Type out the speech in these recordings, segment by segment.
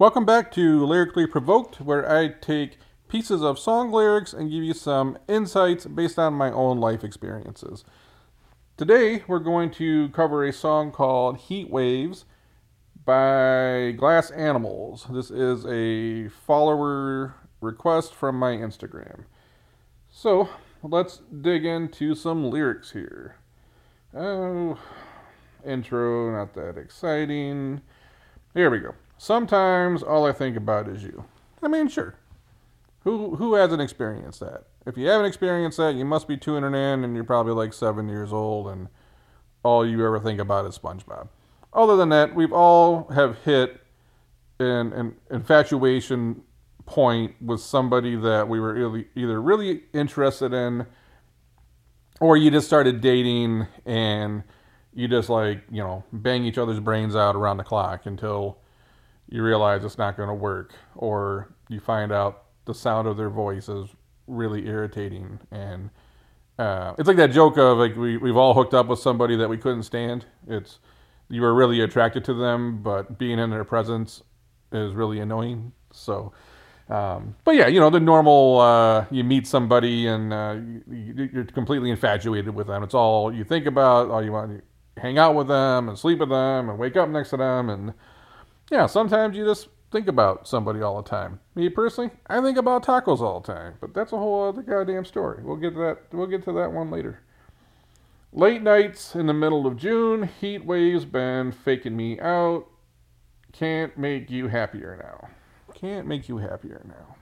Welcome back to Lyrically Provoked, where I take pieces of song lyrics and give you some insights based on my own life experiences. Today, we're going to cover a song called Heat Waves by Glass Animals. This is a follower request from my Instagram. So, let's dig into some lyrics here. Oh, intro, not that exciting. Here we go. Sometimes all I think about is you. I mean, sure. Who who hasn't experienced that? If you haven't experienced that, you must be tuning in and you're probably like seven years old and all you ever think about is SpongeBob. Other than that, we've all have hit an, an infatuation point with somebody that we were either really interested in or you just started dating and you just like, you know, bang each other's brains out around the clock until you realize it's not going to work or you find out the sound of their voice is really irritating and uh, it's like that joke of like we, we've all hooked up with somebody that we couldn't stand. It's you were really attracted to them but being in their presence is really annoying. So um, but yeah you know the normal uh, you meet somebody and uh, you, you're completely infatuated with them. It's all you think about all you want to hang out with them and sleep with them and wake up next to them and yeah sometimes you just think about somebody all the time. Me personally, I think about tacos all the time, but that's a whole other goddamn story. We'll get to that. We'll get to that one later. Late nights in the middle of June, heat waves been faking me out. Can't make you happier now. Can't make you happier now.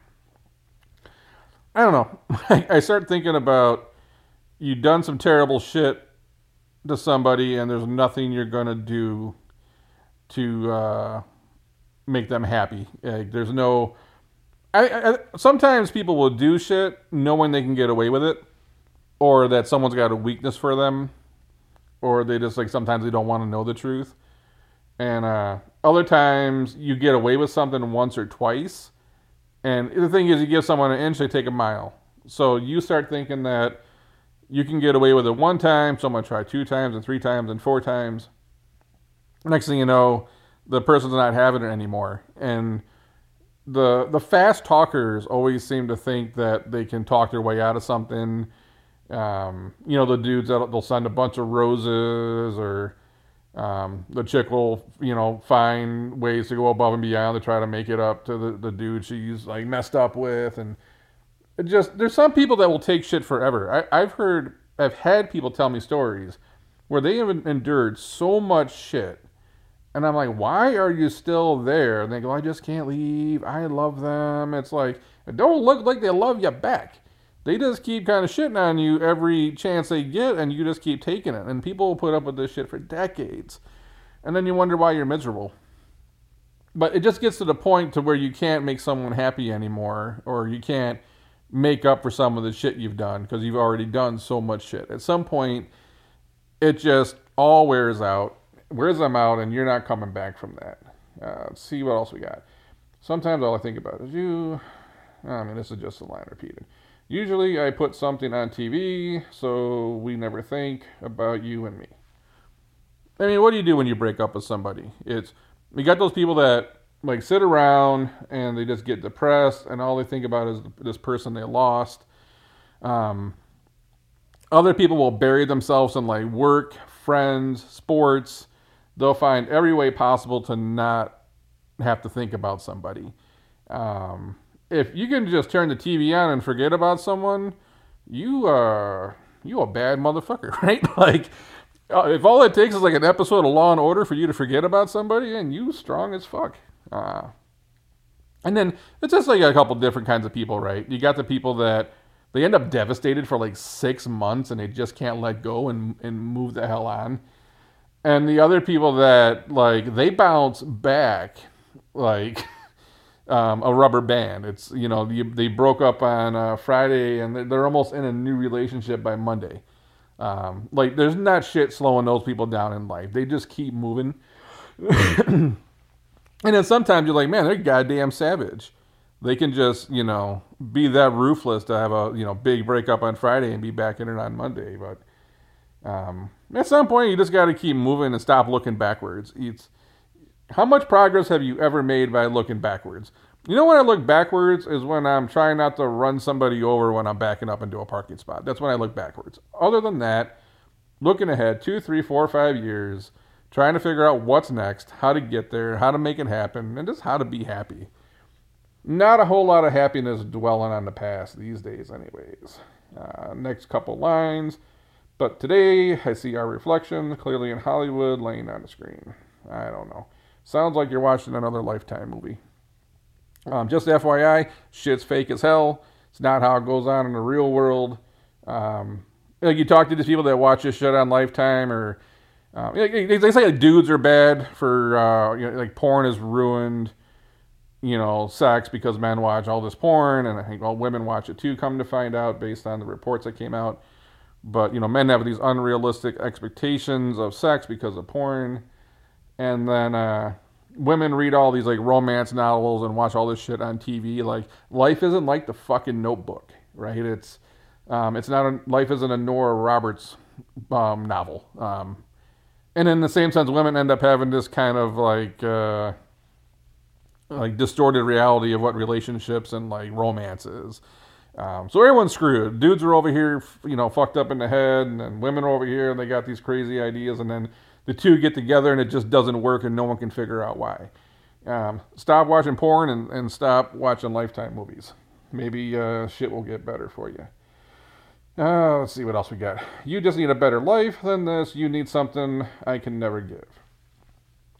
I don't know. I start thinking about you done some terrible shit to somebody, and there's nothing you're gonna do to. Uh, make them happy. Like, there's no. I, I, sometimes people will do shit knowing they can get away with it, or that someone's got a weakness for them, or they just like sometimes they don't want to know the truth, and uh, other times you get away with something once or twice, and the thing is you give someone an inch they take a mile. So you start thinking that you can get away with it one time, so I'm gonna try two times and three times and four times. Next thing you know, the person's not having it anymore. And the the fast talkers always seem to think that they can talk their way out of something. Um, you know, the dudes that they'll send a bunch of roses, or um, the chick will, you know, find ways to go above and beyond to try to make it up to the, the dude she's like messed up with, and just there's some people that will take shit forever. I, I've heard, I've had people tell me stories where they have endured so much shit and I'm like, why are you still there? And they go, I just can't leave. I love them. It's like, it don't look like they love you back. They just keep kind of shitting on you every chance they get, and you just keep taking it. And people will put up with this shit for decades. And then you wonder why you're miserable. But it just gets to the point to where you can't make someone happy anymore, or you can't make up for some of the shit you've done because you've already done so much shit. At some point, it just all wears out wears them out, and you're not coming back from that. Uh, see what else we got. Sometimes all I think about is you. I mean, this is just a line repeated. Usually, I put something on TV, so we never think about you and me. I mean, what do you do when you break up with somebody? It's you got those people that like sit around and they just get depressed, and all they think about is this person they lost. Um, other people will bury themselves in like work, friends, sports, they'll find every way possible to not have to think about somebody. Um, if you can just turn the TV on and forget about someone, you are you a bad motherfucker, right? like, uh, if all it takes is like an episode of Law and Order for you to forget about somebody, and you strong as fuck. Uh, and then it's just like a couple different kinds of people, right? You got the people that they end up devastated for like six months and they just can't let go and, and move the hell on and the other people that like they bounce back like um, a rubber band. It's you know you, they broke up on uh, Friday and they're almost in a new relationship by Monday. Um, like there's not shit slowing those people down in life. They just keep moving. and then sometimes you're like, man, they're goddamn savage. They can just you know be that ruthless to have a you know big breakup on Friday and be back in it on Monday, but. Um, at some point, you just got to keep moving and stop looking backwards. It's how much progress have you ever made by looking backwards? You know when I look backwards is when I'm trying not to run somebody over when I'm backing up into a parking spot. That's when I look backwards. Other than that, looking ahead two, three, four, five years, trying to figure out what's next, how to get there, how to make it happen, and just how to be happy. Not a whole lot of happiness dwelling on the past these days, anyways. Uh, next couple lines. But today I see our reflection clearly in Hollywood laying on the screen. I don't know. Sounds like you're watching another Lifetime movie. Um, just FYI, shit's fake as hell. It's not how it goes on in the real world. Um, like you talk to these people that watch this shit on Lifetime, or um, they say like dudes are bad for uh, you know, like porn is ruined, you know, sex because men watch all this porn, and I think all women watch it too. Come to find out, based on the reports that came out, but you know, men have these unrealistic expectations of sex because of porn, and then uh, women read all these like romance novels and watch all this shit on TV. Like life isn't like the fucking Notebook, right? It's um, it's not a, life isn't a Nora Roberts um, novel. Um, and in the same sense, women end up having this kind of like uh, like distorted reality of what relationships and like romance is. Um, so everyone's screwed. Dudes are over here, you know, fucked up in the head, and, women are over here, and they got these crazy ideas, and then the two get together, and it just doesn't work, and no one can figure out why. Um, stop watching porn and, and stop watching Lifetime movies. Maybe uh, shit will get better for you. Uh, let's see what else we got. You just need a better life than this. You need something I can never give.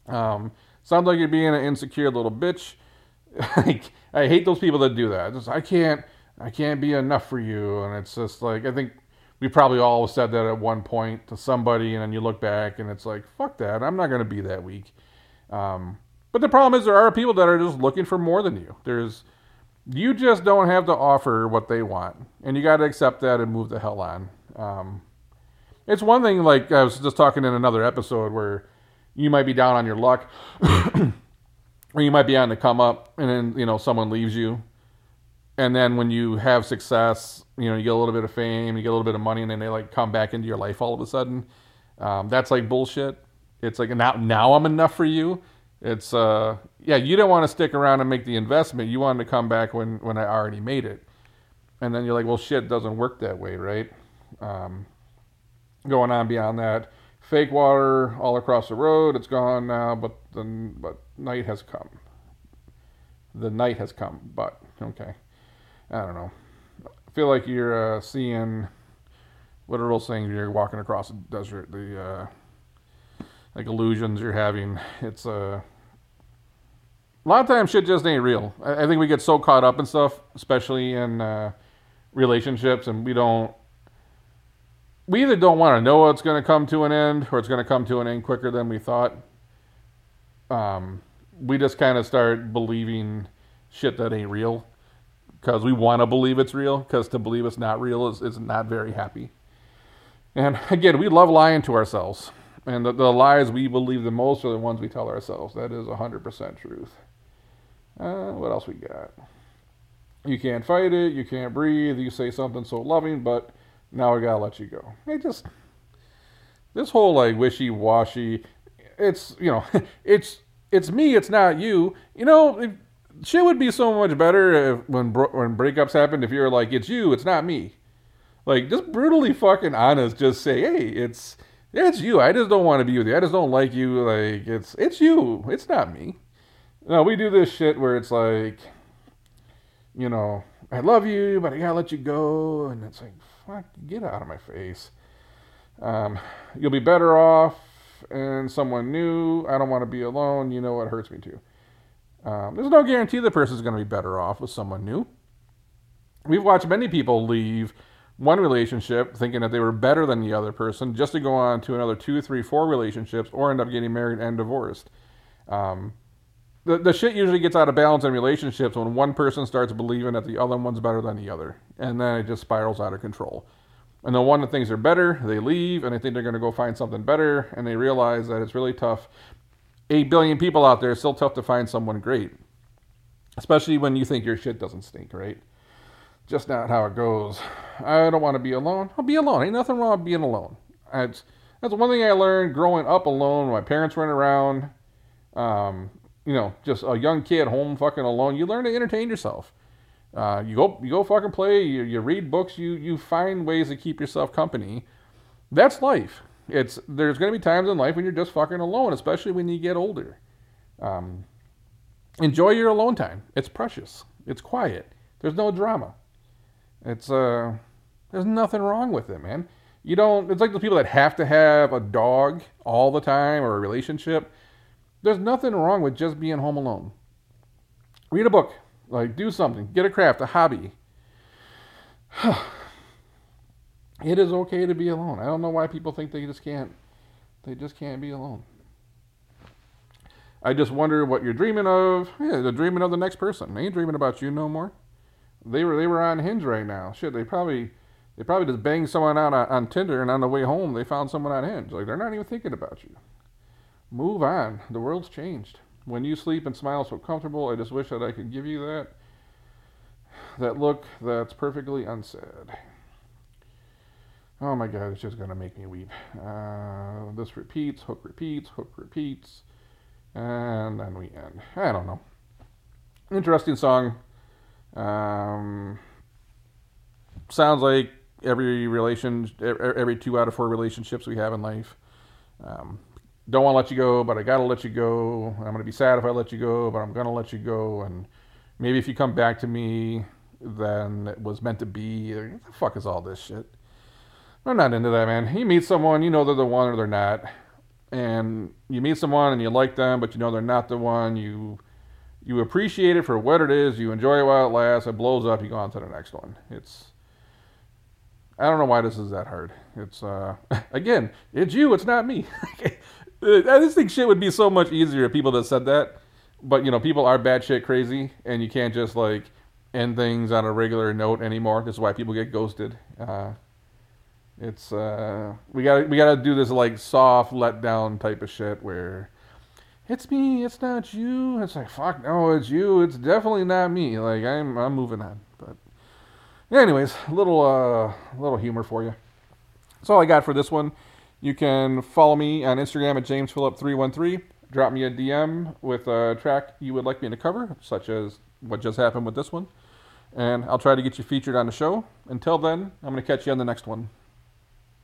Um, sounds like you're being an insecure little bitch. I, I hate those people that do that. Just, I can't, I can't be enough for you. And it's just like I think we probably all said that at one point to somebody, and then you look back and it's like, fuck that. I'm not going to be that weak. Um, but the problem is there are people that are just looking for more than you. There's you just don't have to offer what they want, and you got to accept that and move the hell on. Um, it's one thing, like I was just talking in another episode, where you might be down on your luck, or you might be on the come up, and then you know someone leaves you, and then when you have success, you know you get a little bit of fame, you get a little bit of money, and then they like come back into your life all of a sudden. Um, that's like bullshit. It's like now now I'm enough for you. It's uh yeah you don't want to stick around and make the investment. You wanted to come back when when i already made it. And then you're like well shit doesn't work that way right? Um, going on beyond that fake water all across the road it's gone now but the but night has come. The night has come but okay i don't know i feel like you're uh, seeing those things you're walking across the desert the uh, like illusions you're having. It's a uh, a lot of times shit just ain't real. I, I think we get so caught up in stuff, especially in uh, relationships, and we don't. We either don't want to know it's going to come to an end, or it's going to come to an end quicker than we thought. Um, we just kind of start believing shit that ain't real because we want to believe it's real. Because to believe it's not real is, is not very happy. And again, we love lying to ourselves. And the, the lies we believe the most are the ones we tell ourselves. That is 100% truth. Uh, what else we got? You can't fight it. You can't breathe. You say something so loving, but now I gotta let you go. It just this whole like wishy washy. It's you know, it's it's me. It's not you. You know, shit would be so much better if, when when breakups happened if you're like it's you. It's not me. Like just brutally fucking honest. Just say, hey, it's it's you. I just don't want to be with you. I just don't like you. Like it's it's you. It's not me. No, we do this shit where it's like, you know, I love you, but I gotta let you go, and it's like, fuck, get out of my face. Um, you'll be better off and someone new. I don't want to be alone. You know what hurts me too. Um, there's no guarantee the person's going to be better off with someone new. We've watched many people leave one relationship thinking that they were better than the other person just to go on to another two, three, four relationships or end up getting married and divorced. Um, the, the shit usually gets out of balance in relationships when one person starts believing that the other one's better than the other. And then it just spirals out of control. And the one that thinks they're better, they leave and they think they're going to go find something better. And they realize that it's really tough. Eight billion people out there, it's still tough to find someone great. Especially when you think your shit doesn't stink, right? just not how it goes. I don't want to be alone. I'll be alone. Ain't nothing wrong with being alone. That's that's one thing I learned growing up alone. My parents weren't around. um, you know, just a young kid home fucking alone, you learn to entertain yourself. Uh, you go, you go fucking play. You, you read books. You you find ways to keep yourself company. That's life. It's there's going to be times in life when you're just fucking alone, especially when you get older. Um, enjoy your alone time. It's precious. It's quiet. There's no drama. It's uh, there's nothing wrong with it, man. You don't. It's like the people that have to have a dog all the time or a relationship. There's nothing wrong with just being home alone. Read a book, like do something, get a craft, a hobby. it is okay to be alone. I don't know why people think they just can't. They just can't be alone. I just wonder what you're dreaming of. Yeah, they're dreaming of the next person. They ain't dreaming about you no more. They were they were on Hinge right now. Shit, they probably they probably just banged someone out on, on Tinder, and on the way home they found someone on Hinge. Like they're not even thinking about you. Move on. The world's changed. When you sleep and smile so comfortable, I just wish that I could give you that that look that's perfectly unsaid. Oh my god, it's just gonna make me weep. Uh, this repeats, hook repeats, hook repeats, and then we end. I don't know. Interesting song. Um, sounds like every relation, every two out of four relationships we have in life. Um, don't want to let you go, but I gotta let you go. I'm gonna be sad if I let you go, but I'm gonna let you go. And maybe if you come back to me, then it was meant to be. What the fuck is all this shit? I'm not into that, man. You meet someone, you know they're the one or they're not. And you meet someone and you like them, but you know they're not the one. You you appreciate it for what it is. You enjoy it while it lasts. It blows up. You go on to the next one. It's I don't know why this is that hard. It's uh again, it's you. It's not me. I just think shit would be so much easier if people that said that. But you know, people are bad shit crazy, and you can't just like end things on a regular note anymore. This is why people get ghosted. Uh, it's uh, we gotta we got to do this like soft let down type of shit where it's me, it's not you. It's like fuck no, it's you. It's definitely not me. Like I'm I'm moving on. But anyways, little uh little humor for you. That's all I got for this one. You can follow me on Instagram at jamesphillip313. Drop me a DM with a track you would like me to cover, such as what just happened with this one. And I'll try to get you featured on the show. Until then, I'm going to catch you on the next one.